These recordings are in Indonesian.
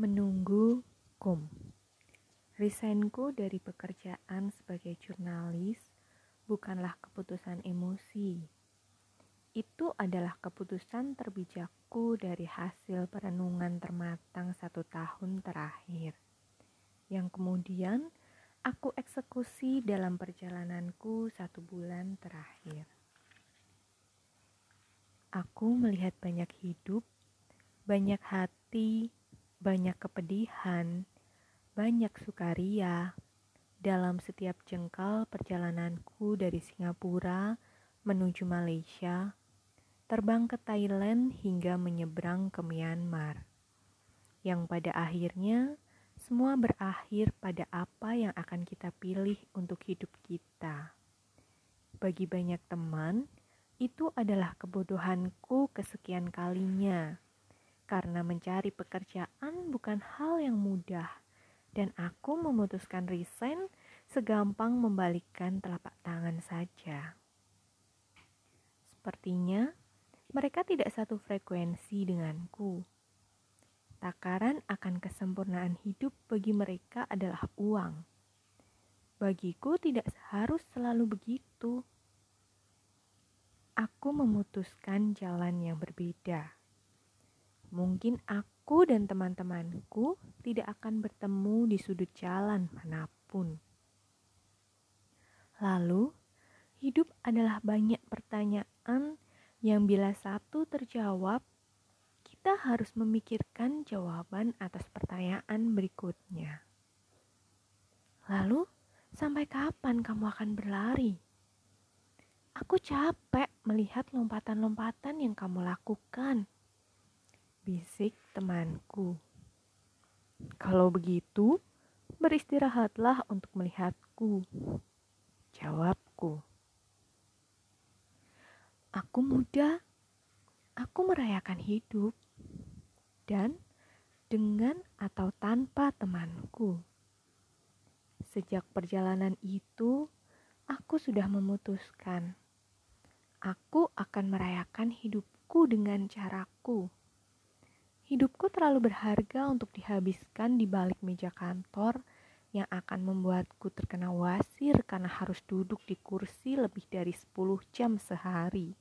Menunggu kum. Resignku dari pekerjaan sebagai jurnalis bukanlah keputusan emosi. Itu adalah keputusan terbijakku dari hasil perenungan termatang satu tahun terakhir. Yang kemudian aku eksekusi dalam perjalananku satu bulan terakhir. Aku melihat banyak hidup, banyak hati, banyak kepedihan, banyak sukaria dalam setiap jengkal perjalananku dari Singapura menuju Malaysia, terbang ke Thailand hingga menyeberang ke Myanmar. Yang pada akhirnya semua berakhir pada apa yang akan kita pilih untuk hidup kita. Bagi banyak teman, itu adalah kebodohanku kesekian kalinya karena mencari pekerjaan bukan hal yang mudah, dan aku memutuskan resign segampang membalikkan telapak tangan saja. Sepertinya mereka tidak satu frekuensi denganku. Takaran akan kesempurnaan hidup bagi mereka adalah uang. Bagiku tidak harus selalu begitu. Aku memutuskan jalan yang berbeda mungkin aku dan teman-temanku tidak akan bertemu di sudut jalan mana pun. Lalu, hidup adalah banyak pertanyaan yang bila satu terjawab, kita harus memikirkan jawaban atas pertanyaan berikutnya. Lalu, sampai kapan kamu akan berlari? Aku capek melihat lompatan-lompatan yang kamu lakukan bisik temanku. Kalau begitu, beristirahatlah untuk melihatku. Jawabku. Aku muda, aku merayakan hidup, dan dengan atau tanpa temanku. Sejak perjalanan itu, aku sudah memutuskan. Aku akan merayakan hidupku dengan caraku Hidupku terlalu berharga untuk dihabiskan di balik meja kantor yang akan membuatku terkena wasir karena harus duduk di kursi lebih dari 10 jam sehari.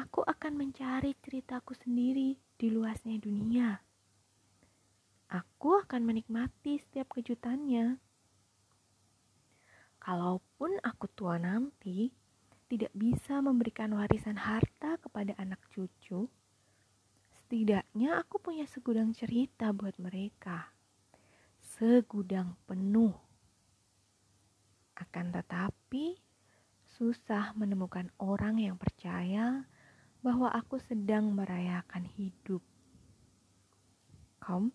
Aku akan mencari ceritaku sendiri di luasnya dunia. Aku akan menikmati setiap kejutannya. Kalaupun aku tua nanti, tidak bisa memberikan warisan harta kepada anak cucu, Setidaknya aku punya segudang cerita buat mereka. Segudang penuh. Akan tetapi, susah menemukan orang yang percaya bahwa aku sedang merayakan hidup. Kom,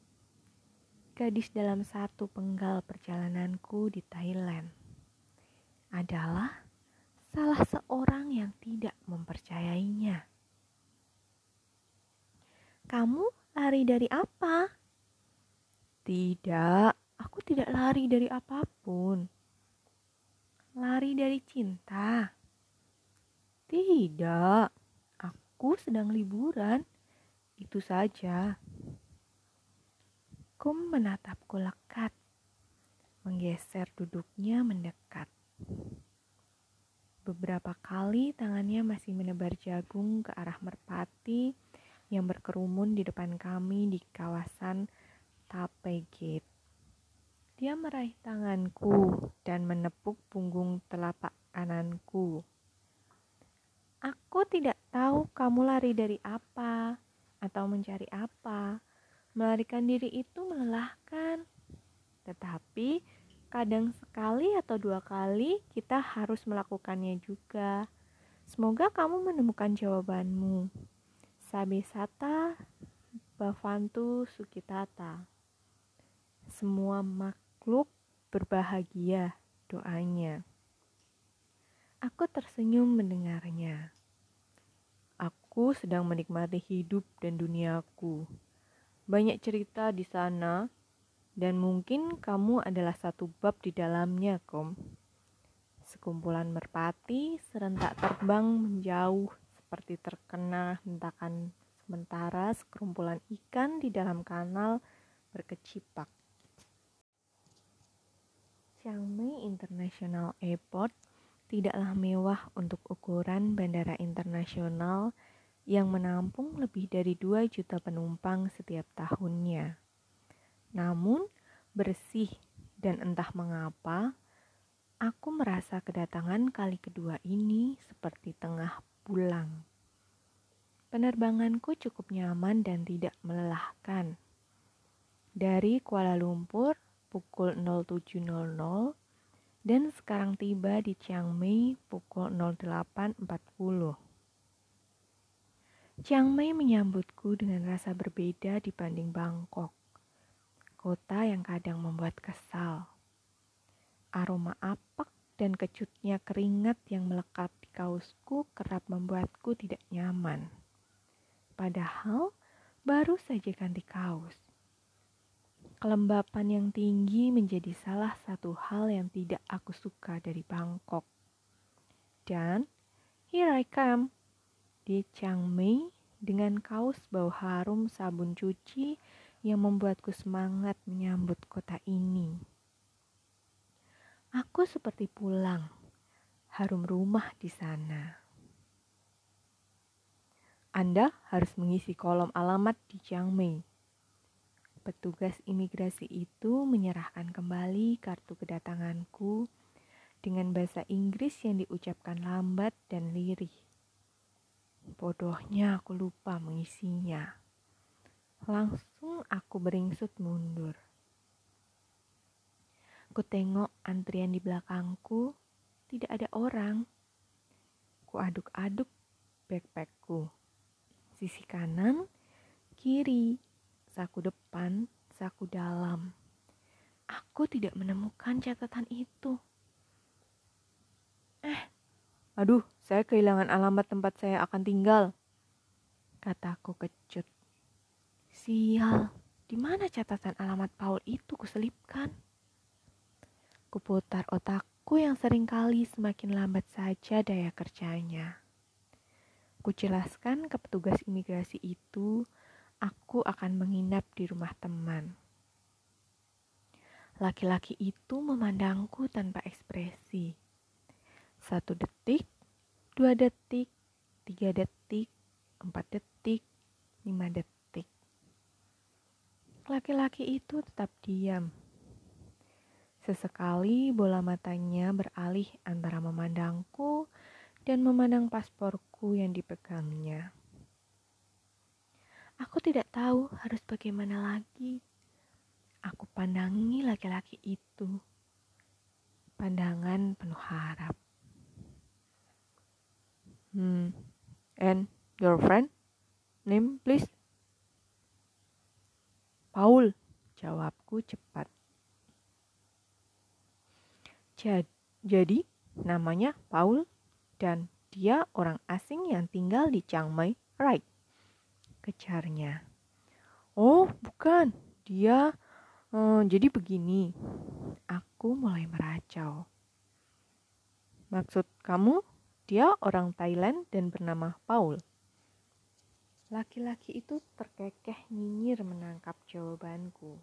gadis dalam satu penggal perjalananku di Thailand, adalah salah seorang yang tidak mempercayainya. Kamu lari dari apa? Tidak, aku tidak lari dari apa pun. Lari dari cinta. Tidak, aku sedang liburan. Itu saja. Kum menatapku lekat, menggeser duduknya mendekat. Beberapa kali tangannya masih menebar jagung ke arah merpati yang berkerumun di depan kami di kawasan Tape Gate. Dia meraih tanganku dan menepuk punggung telapak kananku. Aku tidak tahu kamu lari dari apa atau mencari apa. Melarikan diri itu melelahkan. Tetapi kadang sekali atau dua kali kita harus melakukannya juga. Semoga kamu menemukan jawabanmu. Sabesata Bavantu Sukitata. Semua makhluk berbahagia doanya. Aku tersenyum mendengarnya. Aku sedang menikmati hidup dan duniaku. Banyak cerita di sana dan mungkin kamu adalah satu bab di dalamnya, Kom. Sekumpulan merpati serentak terbang menjauh seperti terkena hentakan sementara sekerumpulan ikan di dalam kanal berkecipak. Chiang Mai International Airport tidaklah mewah untuk ukuran bandara internasional yang menampung lebih dari 2 juta penumpang setiap tahunnya. Namun, bersih dan entah mengapa, aku merasa kedatangan kali kedua ini seperti tengah pulang. Penerbanganku cukup nyaman dan tidak melelahkan. Dari Kuala Lumpur pukul 07.00 dan sekarang tiba di Chiang Mai pukul 08.40. Chiang Mai menyambutku dengan rasa berbeda dibanding Bangkok kota yang kadang membuat kesal. Aroma apak dan kecutnya keringat yang melekat di kausku kerap membuatku tidak nyaman. Padahal baru saja ganti kaos. Kelembapan yang tinggi menjadi salah satu hal yang tidak aku suka dari Bangkok. Dan here I come di Chiang Mai dengan kaos bau harum sabun cuci yang membuatku semangat menyambut kota ini. Aku seperti pulang, harum rumah di sana. Anda harus mengisi kolom alamat di Chiang Mai. Petugas imigrasi itu menyerahkan kembali kartu kedatanganku dengan bahasa Inggris yang diucapkan lambat dan lirih. Bodohnya aku lupa mengisinya. Langsung aku beringsut mundur. Ku tengok antrian di belakangku, tidak ada orang. Ku aduk-aduk backpackku. Sisi kanan, kiri, saku depan, saku dalam. Aku tidak menemukan catatan itu. Eh, aduh, saya kehilangan alamat tempat saya akan tinggal. Kataku kecut. Sial, di mana catatan alamat Paul itu kuselipkan? Kuputar otakku yang sering kali semakin lambat saja daya kerjanya. Kujelaskan ke petugas imigrasi itu, aku akan menginap di rumah teman. Laki-laki itu memandangku tanpa ekspresi. Satu detik, dua detik, tiga detik, empat detik, lima detik. Laki-laki itu tetap diam. Sesekali bola matanya beralih antara memandangku dan memandang pasporku yang dipegangnya. Aku tidak tahu harus bagaimana lagi. Aku pandangi laki-laki itu. Pandangan penuh harap. Hmm, and your friend? Name please? Paul, jawabku cepat. Jadi, namanya Paul dan dia orang asing yang tinggal di Chiang Mai, right? Kejarnya. Oh, bukan. Dia hmm, jadi begini. Aku mulai meracau. Maksud kamu, dia orang Thailand dan bernama Paul. Laki-laki itu terkekeh nyinyir menangkap jawabanku.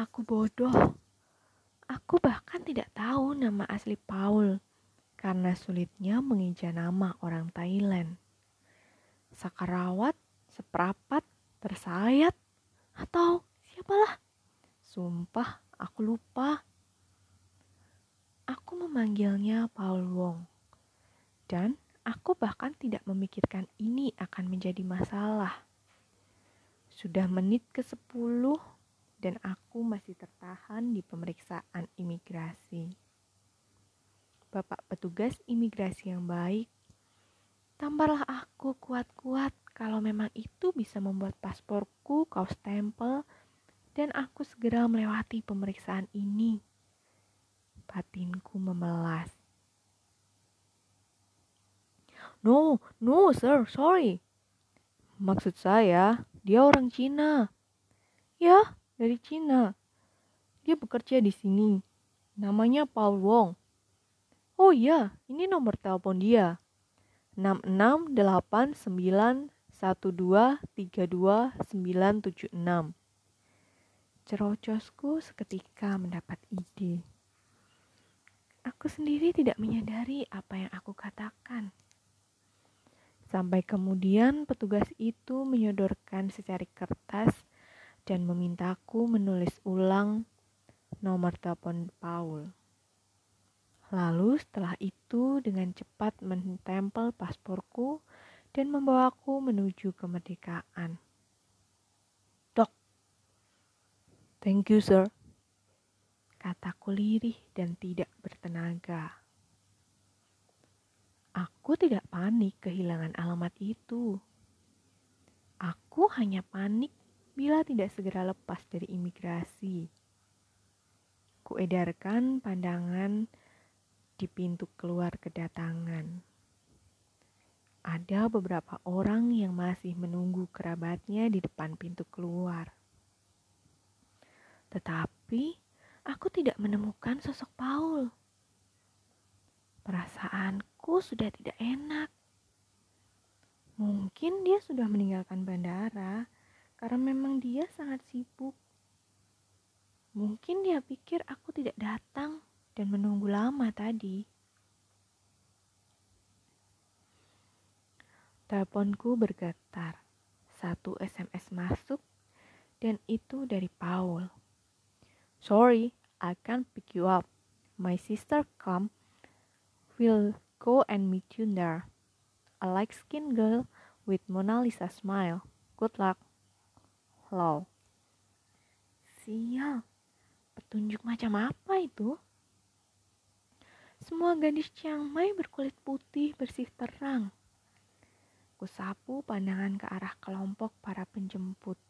Aku bodoh. Aku bahkan tidak tahu nama asli Paul karena sulitnya mengeja nama orang Thailand. Sakarawat, seperapat, tersayat, atau siapalah. Sumpah, aku lupa. Aku memanggilnya Paul Wong. Dan Aku bahkan tidak memikirkan ini akan menjadi masalah. Sudah menit ke-10 dan aku masih tertahan di pemeriksaan imigrasi. Bapak petugas imigrasi yang baik, tamparlah aku kuat-kuat kalau memang itu bisa membuat pasporku kau stempel dan aku segera melewati pemeriksaan ini. Batinku memelas. No, no, sir, sorry. Maksud saya, dia orang Cina. Ya, dari Cina. Dia bekerja di sini. Namanya Paul Wong. Oh iya, ini nomor telepon dia. 66891232976. Cerocosku seketika mendapat ide. Aku sendiri tidak menyadari apa yang aku katakan. Sampai kemudian petugas itu menyodorkan secari kertas dan memintaku menulis ulang nomor telepon Paul. Lalu setelah itu dengan cepat mentempel pasporku dan membawaku menuju kemerdekaan. Dok, thank you sir kataku lirih dan tidak bertenaga. Aku tidak panik kehilangan alamat itu. Aku hanya panik bila tidak segera lepas dari imigrasi. Kuedarkan pandangan di pintu keluar kedatangan. Ada beberapa orang yang masih menunggu kerabatnya di depan pintu keluar. Tetapi aku tidak menemukan sosok Paul. Perasaanku sudah tidak enak. Mungkin dia sudah meninggalkan bandara karena memang dia sangat sibuk. Mungkin dia pikir aku tidak datang dan menunggu lama tadi. Teleponku bergetar. Satu SMS masuk dan itu dari Paul. Sorry, I can't pick you up. My sister come. We'll go and meet you there. A light skin girl with Mona Lisa smile. Good luck. Hello. Sial, petunjuk macam apa itu? Semua gadis Chiang Mai berkulit putih bersih terang. Kusapu pandangan ke arah kelompok para penjemput.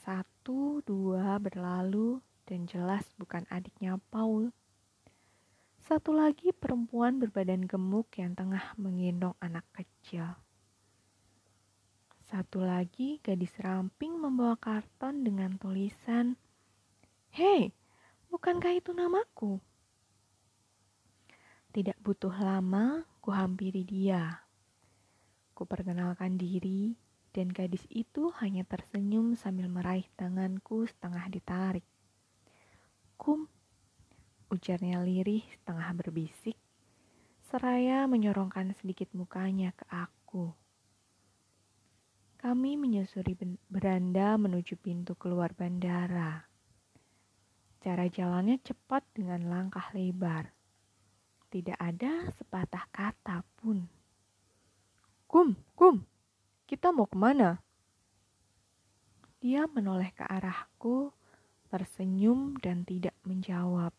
Satu, dua berlalu dan jelas bukan adiknya Paul. Satu lagi perempuan berbadan gemuk yang tengah menggendong anak kecil. Satu lagi gadis ramping membawa karton dengan tulisan, Hei, bukankah itu namaku? Tidak butuh lama, ku hampiri dia. Ku perkenalkan diri dan gadis itu hanya tersenyum sambil meraih tanganku setengah ditarik. Kum, ujarnya lirih setengah berbisik, seraya menyorongkan sedikit mukanya ke aku. Kami menyusuri beranda menuju pintu keluar bandara. Cara jalannya cepat dengan langkah lebar. Tidak ada sepatah kata pun. Kum, kum, kita mau ke mana? Dia menoleh ke arahku, tersenyum dan tidak menjawab.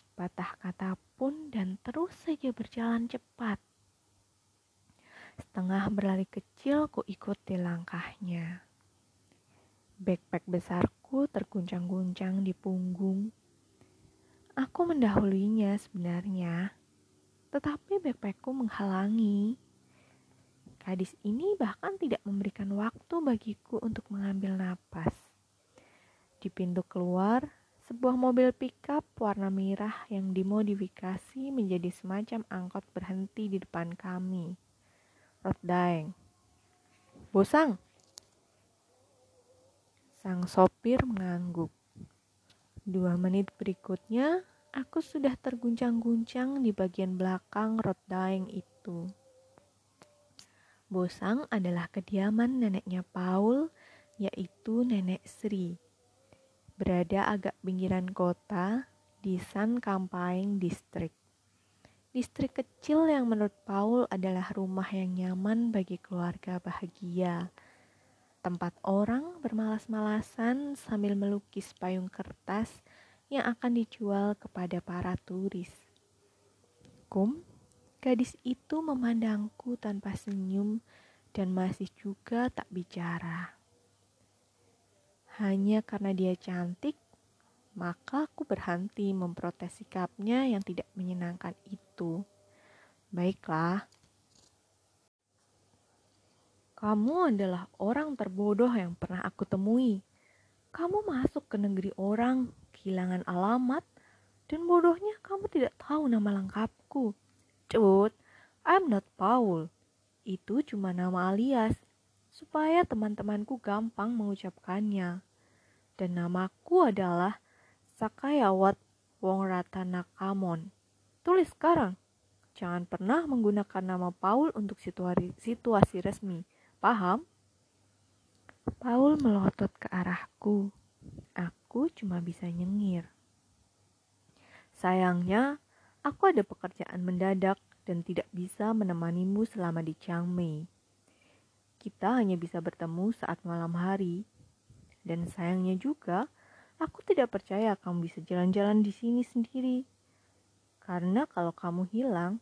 Sepatah kata pun dan terus saja berjalan cepat. Setengah berlari kecil ku ikuti langkahnya. Backpack besarku terguncang-guncang di punggung. Aku mendahulinya sebenarnya, tetapi backpackku menghalangi. Gadis ini bahkan tidak memberikan waktu bagiku untuk mengambil napas. Di pintu keluar, sebuah mobil pickup warna merah yang dimodifikasi menjadi semacam angkot berhenti di depan kami. Rod Daeng. Bosang. Sang sopir mengangguk. Dua menit berikutnya, aku sudah terguncang-guncang di bagian belakang Rod Daeng itu. Bosang adalah kediaman neneknya Paul, yaitu Nenek Sri. Berada agak pinggiran kota di San Kampaing District. Distrik kecil yang menurut Paul adalah rumah yang nyaman bagi keluarga bahagia. Tempat orang bermalas-malasan sambil melukis payung kertas yang akan dijual kepada para turis. Kum Gadis itu memandangku tanpa senyum dan masih juga tak bicara. Hanya karena dia cantik, maka aku berhenti memprotes sikapnya yang tidak menyenangkan itu. Baiklah, kamu adalah orang terbodoh yang pernah aku temui. Kamu masuk ke negeri orang, kehilangan alamat, dan bodohnya kamu tidak tahu nama lengkapku. Cut, I'm not Paul. Itu cuma nama alias, supaya teman-temanku gampang mengucapkannya. Dan namaku adalah Sakayawat Wong Ratanakamon. Tulis sekarang. Jangan pernah menggunakan nama Paul untuk situasi, situasi resmi. Paham? Paul melotot ke arahku. Aku cuma bisa nyengir. Sayangnya, aku ada pekerjaan mendadak dan tidak bisa menemanimu selama di Chiang Mai. Kita hanya bisa bertemu saat malam hari. Dan sayangnya juga, aku tidak percaya kamu bisa jalan-jalan di sini sendiri. Karena kalau kamu hilang,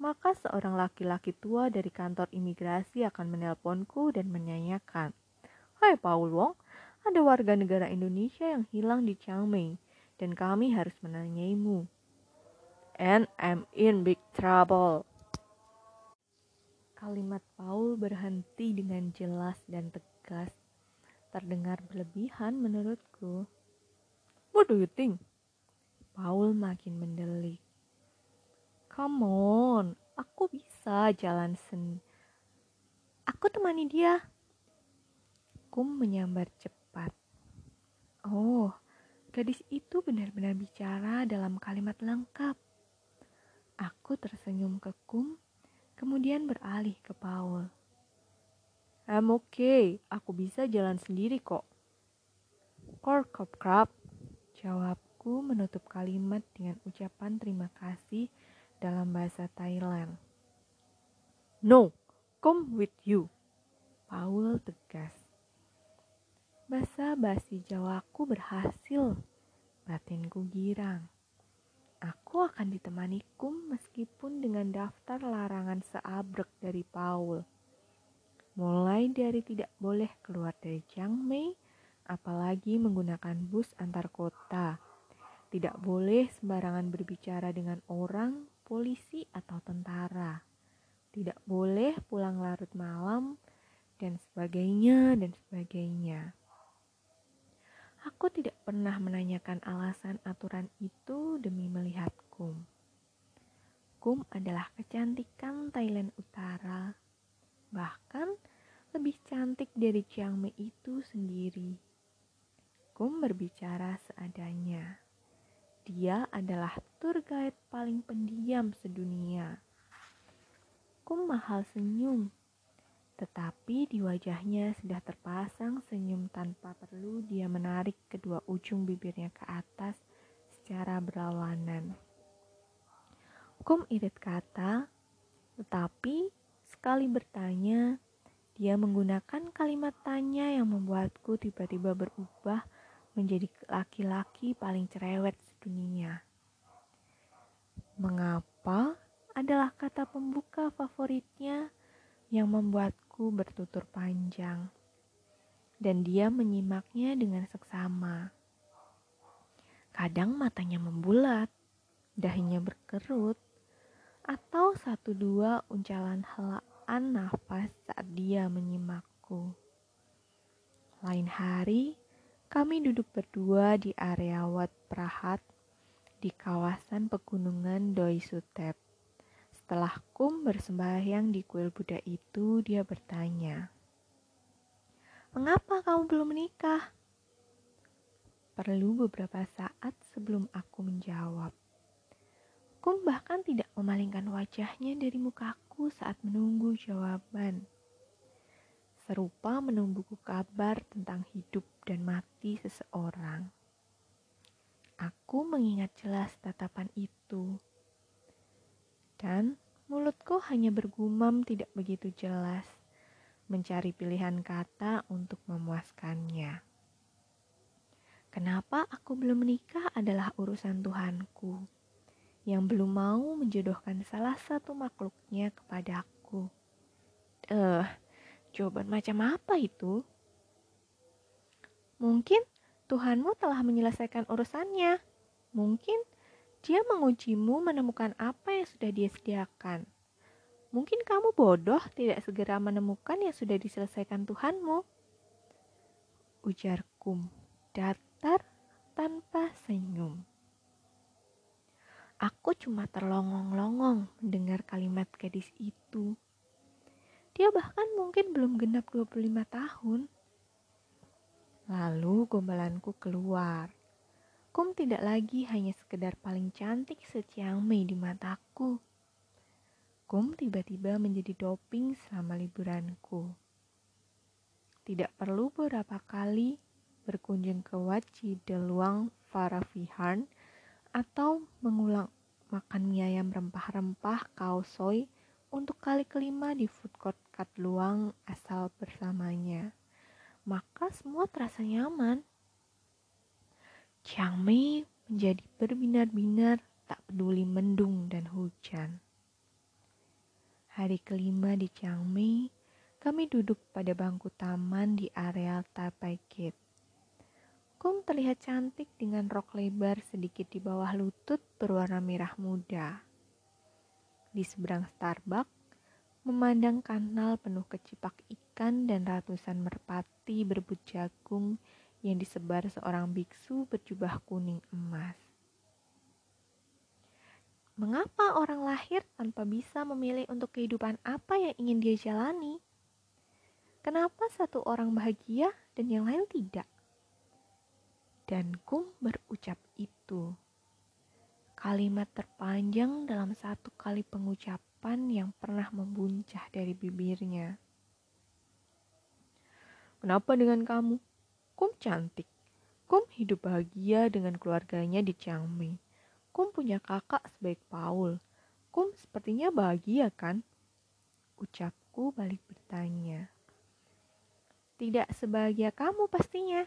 maka seorang laki-laki tua dari kantor imigrasi akan menelponku dan menyanyikan, Hai Paul Wong, ada warga negara Indonesia yang hilang di Chiang Mai dan kami harus menanyaimu and I'm in big trouble. Kalimat Paul berhenti dengan jelas dan tegas. Terdengar berlebihan menurutku. What do you think? Paul makin mendelik. Come on, aku bisa jalan sen. Aku temani dia. Kum menyambar cepat. Oh, gadis itu benar-benar bicara dalam kalimat lengkap. Aku tersenyum ke Kum, kemudian beralih ke Paul. I'm okay, aku bisa jalan sendiri kok. Korkop krab, jawabku menutup kalimat dengan ucapan terima kasih dalam bahasa Thailand. No, come with you. Paul tegas. Bahasa basi Jawaku berhasil. Batinku girang. Aku akan ditemani Kum meskipun dengan daftar larangan seabrek dari Paul. Mulai dari tidak boleh keluar dari Chiang Mai, apalagi menggunakan bus antar kota. Tidak boleh sembarangan berbicara dengan orang, polisi, atau tentara. Tidak boleh pulang larut malam, dan sebagainya, dan sebagainya. Aku tidak pernah menanyakan alasan aturan itu demi melihat Kum. Kum adalah kecantikan Thailand Utara, bahkan lebih cantik dari Chiang Mai itu sendiri. Kum berbicara seadanya. Dia adalah tour guide paling pendiam sedunia. Kum mahal senyum tetapi di wajahnya sudah terpasang senyum tanpa perlu dia menarik kedua ujung bibirnya ke atas secara berlawanan. Kum irit kata, tetapi sekali bertanya, dia menggunakan kalimat tanya yang membuatku tiba-tiba berubah menjadi laki-laki paling cerewet sedunia. Mengapa adalah kata pembuka favoritnya yang membuatku bertutur panjang, dan dia menyimaknya dengan seksama. Kadang matanya membulat, dahinya berkerut, atau satu dua uncalan helaan nafas saat dia menyimakku. Lain hari, kami duduk berdua di area Wat Prahat di kawasan pegunungan Doi Sutep. Setelah Kum bersembahyang di kuil Buddha itu, dia bertanya, Mengapa kamu belum menikah? Perlu beberapa saat sebelum aku menjawab. Kum bahkan tidak memalingkan wajahnya dari mukaku saat menunggu jawaban. Serupa menunggu kabar tentang hidup dan mati seseorang. Aku mengingat jelas tatapan itu dan mulutku hanya bergumam tidak begitu jelas, mencari pilihan kata untuk memuaskannya. Kenapa aku belum menikah adalah urusan Tuhanku, yang belum mau menjodohkan salah satu makhluknya kepadaku. Eh, uh, jawaban macam apa itu? Mungkin Tuhanmu telah menyelesaikan urusannya. Mungkin dia mengujimu menemukan apa yang sudah dia sediakan. Mungkin kamu bodoh tidak segera menemukan yang sudah diselesaikan Tuhanmu. Ujarku datar tanpa senyum. Aku cuma terlongong-longong mendengar kalimat gadis itu. Dia bahkan mungkin belum genap 25 tahun. Lalu gombalanku keluar. Kum tidak lagi hanya sekedar paling cantik seciang Mei di mataku. Kum tiba-tiba menjadi doping selama liburanku. Tidak perlu beberapa kali berkunjung ke Waci de Luang Faravihan atau mengulang makan mie ayam rempah-rempah kaosoi untuk kali kelima di food court Kat Luang asal bersamanya. Maka semua terasa nyaman. Chiang Mei menjadi berbinar-binar tak peduli mendung dan hujan. Hari kelima di Chiang Mei, kami duduk pada bangku taman di areal Taipei Gate. Kum terlihat cantik dengan rok lebar sedikit di bawah lutut berwarna merah muda. Di seberang Starbucks, memandang kanal penuh kecipak ikan dan ratusan merpati berebut jagung yang disebar seorang biksu berjubah kuning emas. Mengapa orang lahir tanpa bisa memilih untuk kehidupan apa yang ingin dia jalani? Kenapa satu orang bahagia dan yang lain tidak? Dan Kum berucap itu. Kalimat terpanjang dalam satu kali pengucapan yang pernah membuncah dari bibirnya. Kenapa dengan kamu? Kum cantik. Kum hidup bahagia dengan keluarganya di Chiang Mai. Kum punya kakak sebaik Paul. Kum sepertinya bahagia kan? Ucapku balik bertanya. Tidak sebahagia kamu pastinya.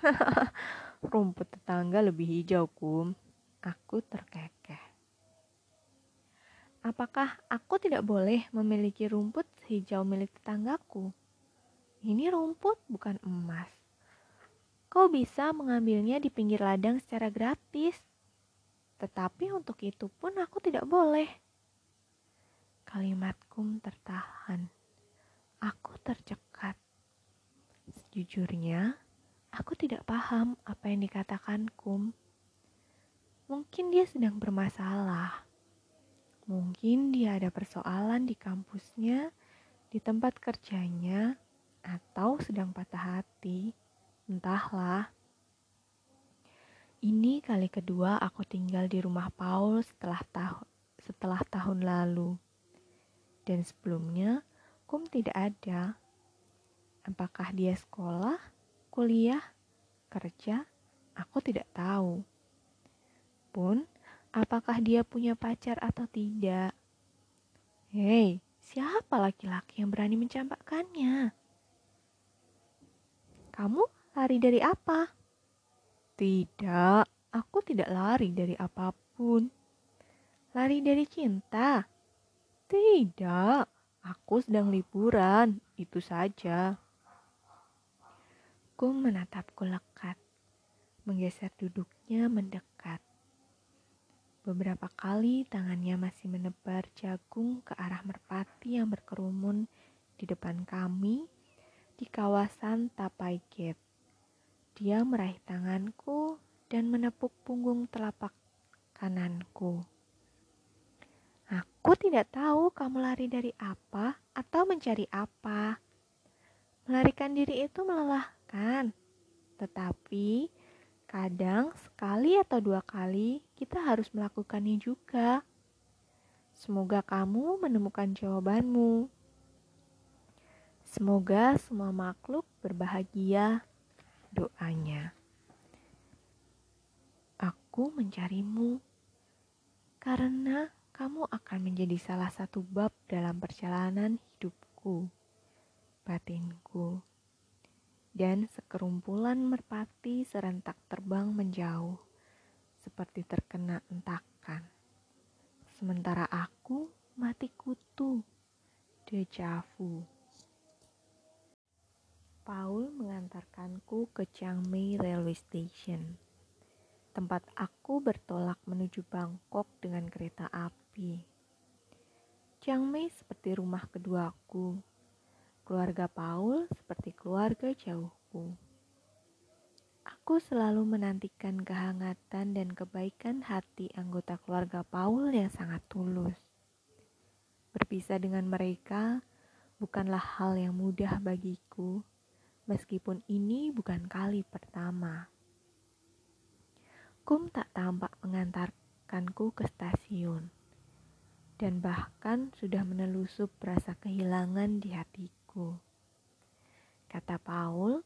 Rumput tetangga lebih hijau, Kum. Aku terkekeh. Apakah aku tidak boleh memiliki rumput hijau milik tetanggaku? Ini rumput bukan emas. Kau bisa mengambilnya di pinggir ladang secara gratis. Tetapi untuk itu pun aku tidak boleh. Kalimatku tertahan. Aku tercekat. Sejujurnya, Aku tidak paham apa yang dikatakan Kum. Mungkin dia sedang bermasalah. Mungkin dia ada persoalan di kampusnya, di tempat kerjanya, atau sedang patah hati. Entahlah. Ini kali kedua aku tinggal di rumah Paul setelah tahun setelah tahun lalu. Dan sebelumnya, Kum tidak ada. Apakah dia sekolah? kuliah, kerja, aku tidak tahu. Pun, apakah dia punya pacar atau tidak? Hei, siapa laki-laki yang berani mencampakkannya? Kamu lari dari apa? Tidak, aku tidak lari dari apa pun. Lari dari cinta? Tidak, aku sedang liburan, itu saja. Aku menatapku lekat, menggeser duduknya mendekat. Beberapa kali tangannya masih menebar jagung ke arah merpati yang berkerumun di depan kami di kawasan Tapai Gate. Dia meraih tanganku dan menepuk punggung telapak kananku. Aku tidak tahu kamu lari dari apa atau mencari apa. Melarikan diri itu melelahkan, tetapi kadang sekali atau dua kali kita harus melakukannya juga. Semoga kamu menemukan jawabanmu. Semoga semua makhluk berbahagia. Doanya, aku mencarimu karena kamu akan menjadi salah satu bab dalam perjalanan hidupku batinku. Dan sekerumpulan merpati serentak terbang menjauh, seperti terkena entakan. Sementara aku mati kutu, dejavu. Paul mengantarkanku ke Chiang Mai Railway Station, tempat aku bertolak menuju Bangkok dengan kereta api. Chiang Mai seperti rumah keduaku Keluarga Paul seperti keluarga jauhku. Aku selalu menantikan kehangatan dan kebaikan hati anggota keluarga Paul yang sangat tulus. Berpisah dengan mereka bukanlah hal yang mudah bagiku, meskipun ini bukan kali pertama. Kum tak tampak mengantarkanku ke stasiun, dan bahkan sudah menelusup rasa kehilangan di hatiku. Kata Paul,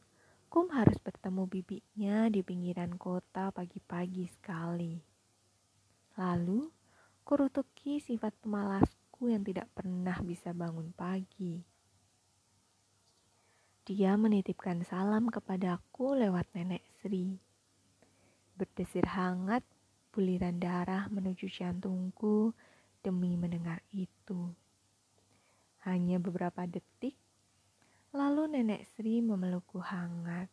Kum harus bertemu bibinya di pinggiran kota pagi-pagi sekali. Lalu, kurutuki sifat pemalasku yang tidak pernah bisa bangun pagi. Dia menitipkan salam kepadaku lewat nenek Sri. Berdesir hangat, buliran darah menuju jantungku demi mendengar itu. Hanya beberapa detik, Lalu nenek Sri memelukku hangat,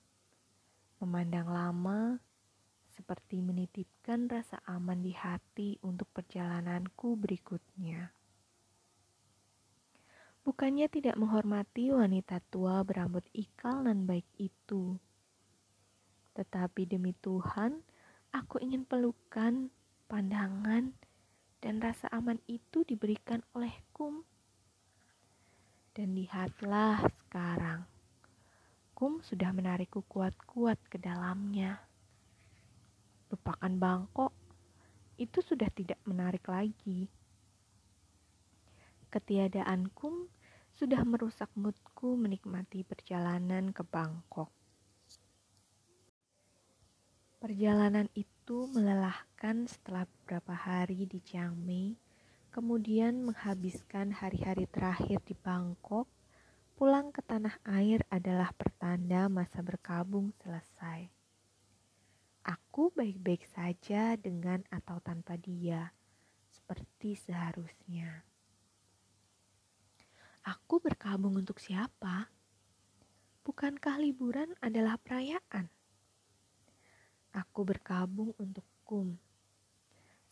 memandang lama, seperti menitipkan rasa aman di hati untuk perjalananku berikutnya. Bukannya tidak menghormati wanita tua berambut ikal dan baik itu, tetapi demi Tuhan, aku ingin pelukan, pandangan, dan rasa aman itu diberikan oleh Kum dan lihatlah sekarang, Kum sudah menarikku kuat-kuat ke dalamnya. Lupakan Bangkok, itu sudah tidak menarik lagi. Ketiadaan Kum sudah merusak moodku menikmati perjalanan ke Bangkok. Perjalanan itu melelahkan setelah beberapa hari di Chiang Mai kemudian menghabiskan hari-hari terakhir di Bangkok, pulang ke tanah air adalah pertanda masa berkabung selesai. Aku baik-baik saja dengan atau tanpa dia, seperti seharusnya. Aku berkabung untuk siapa? Bukankah liburan adalah perayaan? Aku berkabung untuk kum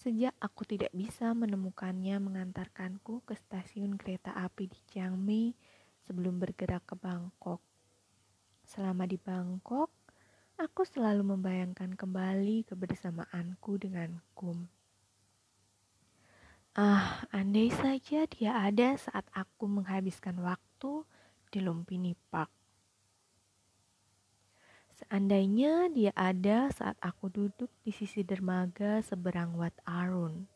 Sejak aku tidak bisa menemukannya mengantarkanku ke stasiun kereta api di Chiang Mai sebelum bergerak ke Bangkok. Selama di Bangkok, aku selalu membayangkan kembali kebersamaanku dengan Kum. Ah, andai saja dia ada saat aku menghabiskan waktu di Lumpini Park. Seandainya dia ada saat aku duduk di sisi dermaga seberang Wat Arun.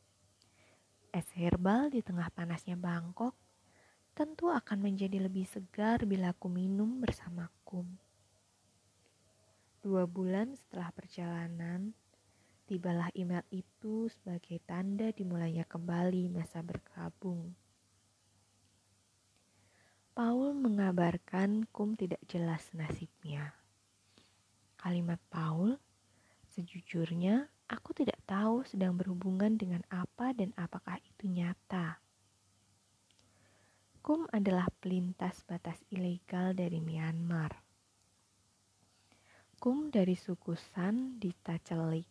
Es herbal di tengah panasnya Bangkok tentu akan menjadi lebih segar bila aku minum bersama Kum. Dua bulan setelah perjalanan, tibalah email itu sebagai tanda dimulainya kembali masa berkabung. Paul mengabarkan Kum tidak jelas nasibnya. Kalimat Paul, sejujurnya aku tidak tahu sedang berhubungan dengan apa dan apakah itu nyata. Kum adalah pelintas batas ilegal dari Myanmar. Kum dari suku San di Tachelik,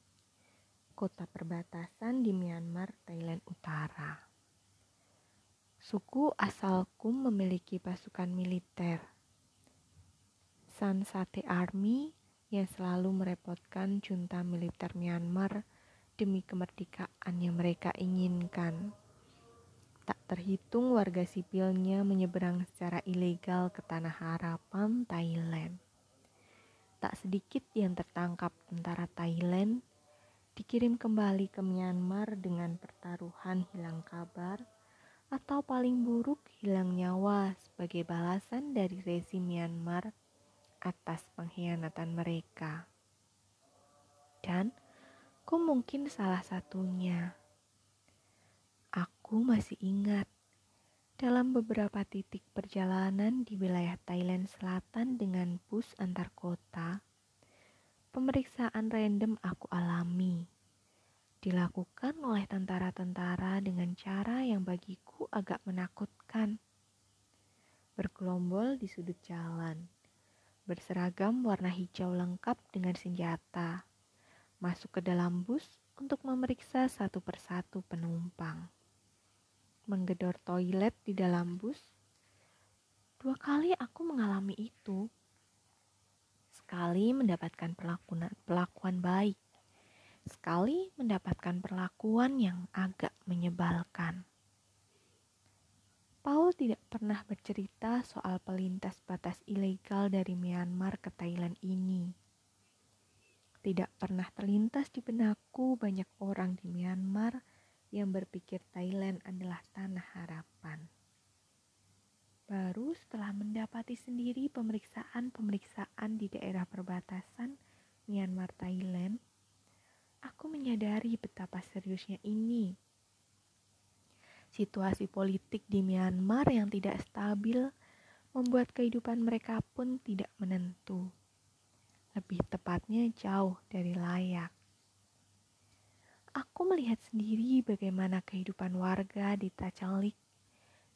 kota perbatasan di Myanmar, Thailand Utara. Suku asal Kum memiliki pasukan militer. San Sate Army yang selalu merepotkan junta militer Myanmar demi kemerdekaan yang mereka inginkan. Tak terhitung warga sipilnya menyeberang secara ilegal ke tanah harapan Thailand. Tak sedikit yang tertangkap tentara Thailand dikirim kembali ke Myanmar dengan pertaruhan hilang kabar atau paling buruk hilang nyawa sebagai balasan dari rezim Myanmar atas pengkhianatan mereka. Dan ku mungkin salah satunya. Aku masih ingat dalam beberapa titik perjalanan di wilayah Thailand Selatan dengan bus antar kota, pemeriksaan random aku alami. Dilakukan oleh tentara-tentara dengan cara yang bagiku agak menakutkan. Bergelombol di sudut jalan berseragam warna hijau lengkap dengan senjata, masuk ke dalam bus untuk memeriksa satu persatu penumpang. Menggedor toilet di dalam bus, dua kali aku mengalami itu. Sekali mendapatkan perlakuan, perlakuan baik, sekali mendapatkan perlakuan yang agak menyebalkan. Tidak pernah bercerita soal pelintas batas ilegal dari Myanmar ke Thailand ini. Tidak pernah terlintas di benakku banyak orang di Myanmar yang berpikir Thailand adalah tanah harapan. Baru setelah mendapati sendiri pemeriksaan-pemeriksaan di daerah perbatasan Myanmar-Thailand, aku menyadari betapa seriusnya ini Situasi politik di Myanmar yang tidak stabil membuat kehidupan mereka pun tidak menentu. Lebih tepatnya jauh dari layak. Aku melihat sendiri bagaimana kehidupan warga di Tachalik,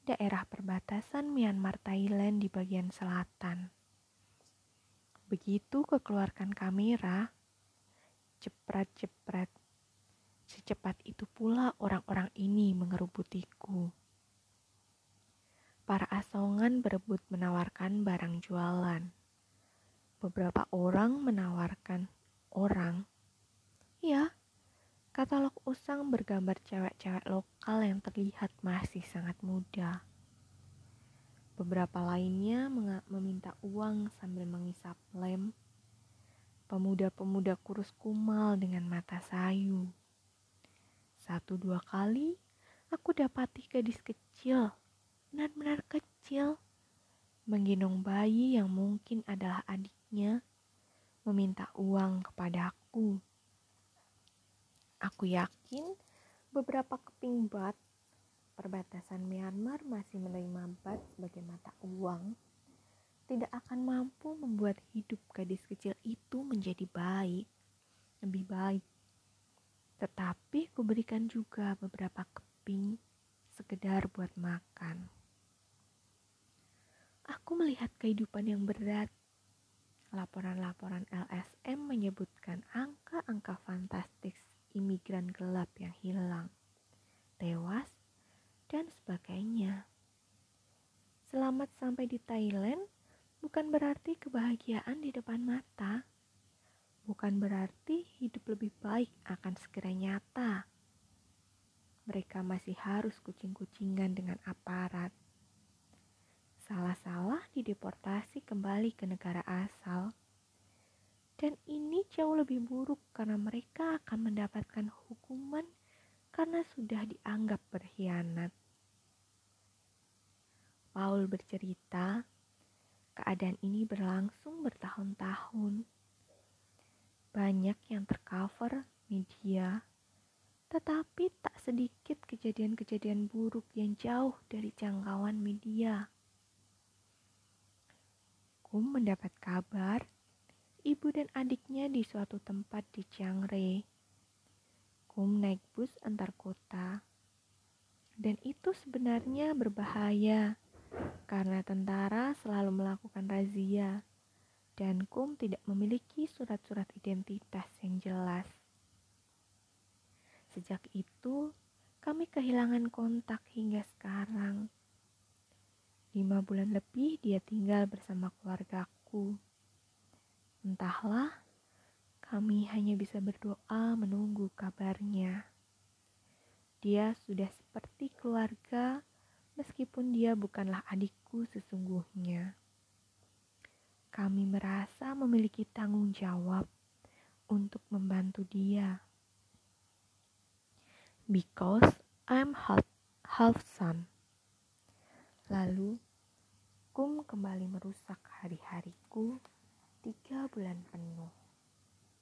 daerah perbatasan Myanmar Thailand di bagian selatan. Begitu kekeluarkan kamera, cepret-cepret Secepat itu pula orang-orang ini mengerubutiku. Para asongan berebut menawarkan barang jualan. Beberapa orang menawarkan orang. Ya, katalog usang bergambar cewek-cewek lokal yang terlihat masih sangat muda. Beberapa lainnya meminta uang sambil mengisap lem. Pemuda-pemuda kurus kumal dengan mata sayu satu dua kali aku dapati gadis kecil, benar-benar kecil, menggendong bayi yang mungkin adalah adiknya, meminta uang kepadaku. Aku yakin beberapa keping bat perbatasan Myanmar masih menerima bat sebagai mata uang tidak akan mampu membuat hidup gadis kecil itu menjadi baik, lebih baik. Tetapi kuberikan juga beberapa keping sekedar buat makan. Aku melihat kehidupan yang berat. Laporan-laporan LSM menyebutkan angka-angka fantastis imigran gelap yang hilang, tewas, dan sebagainya. Selamat sampai di Thailand bukan berarti kebahagiaan di depan mata bukan berarti hidup lebih baik akan segera nyata. Mereka masih harus kucing-kucingan dengan aparat. Salah-salah dideportasi kembali ke negara asal. Dan ini jauh lebih buruk karena mereka akan mendapatkan hukuman karena sudah dianggap berkhianat. Paul bercerita, keadaan ini berlangsung bertahun-tahun banyak yang tercover media, tetapi tak sedikit kejadian-kejadian buruk yang jauh dari jangkauan media. Kum mendapat kabar ibu dan adiknya di suatu tempat di Chiang Rai. Kum naik bus antar kota. Dan itu sebenarnya berbahaya karena tentara selalu melakukan razia dan Kum tidak memiliki surat-surat identitas yang jelas. Sejak itu, kami kehilangan kontak hingga sekarang. Lima bulan lebih dia tinggal bersama keluargaku. Entahlah, kami hanya bisa berdoa menunggu kabarnya. Dia sudah seperti keluarga, meskipun dia bukanlah adikku sesungguhnya kami merasa memiliki tanggung jawab untuk membantu dia. Because I'm half, half son. Lalu, Kum kembali merusak hari-hariku tiga bulan penuh.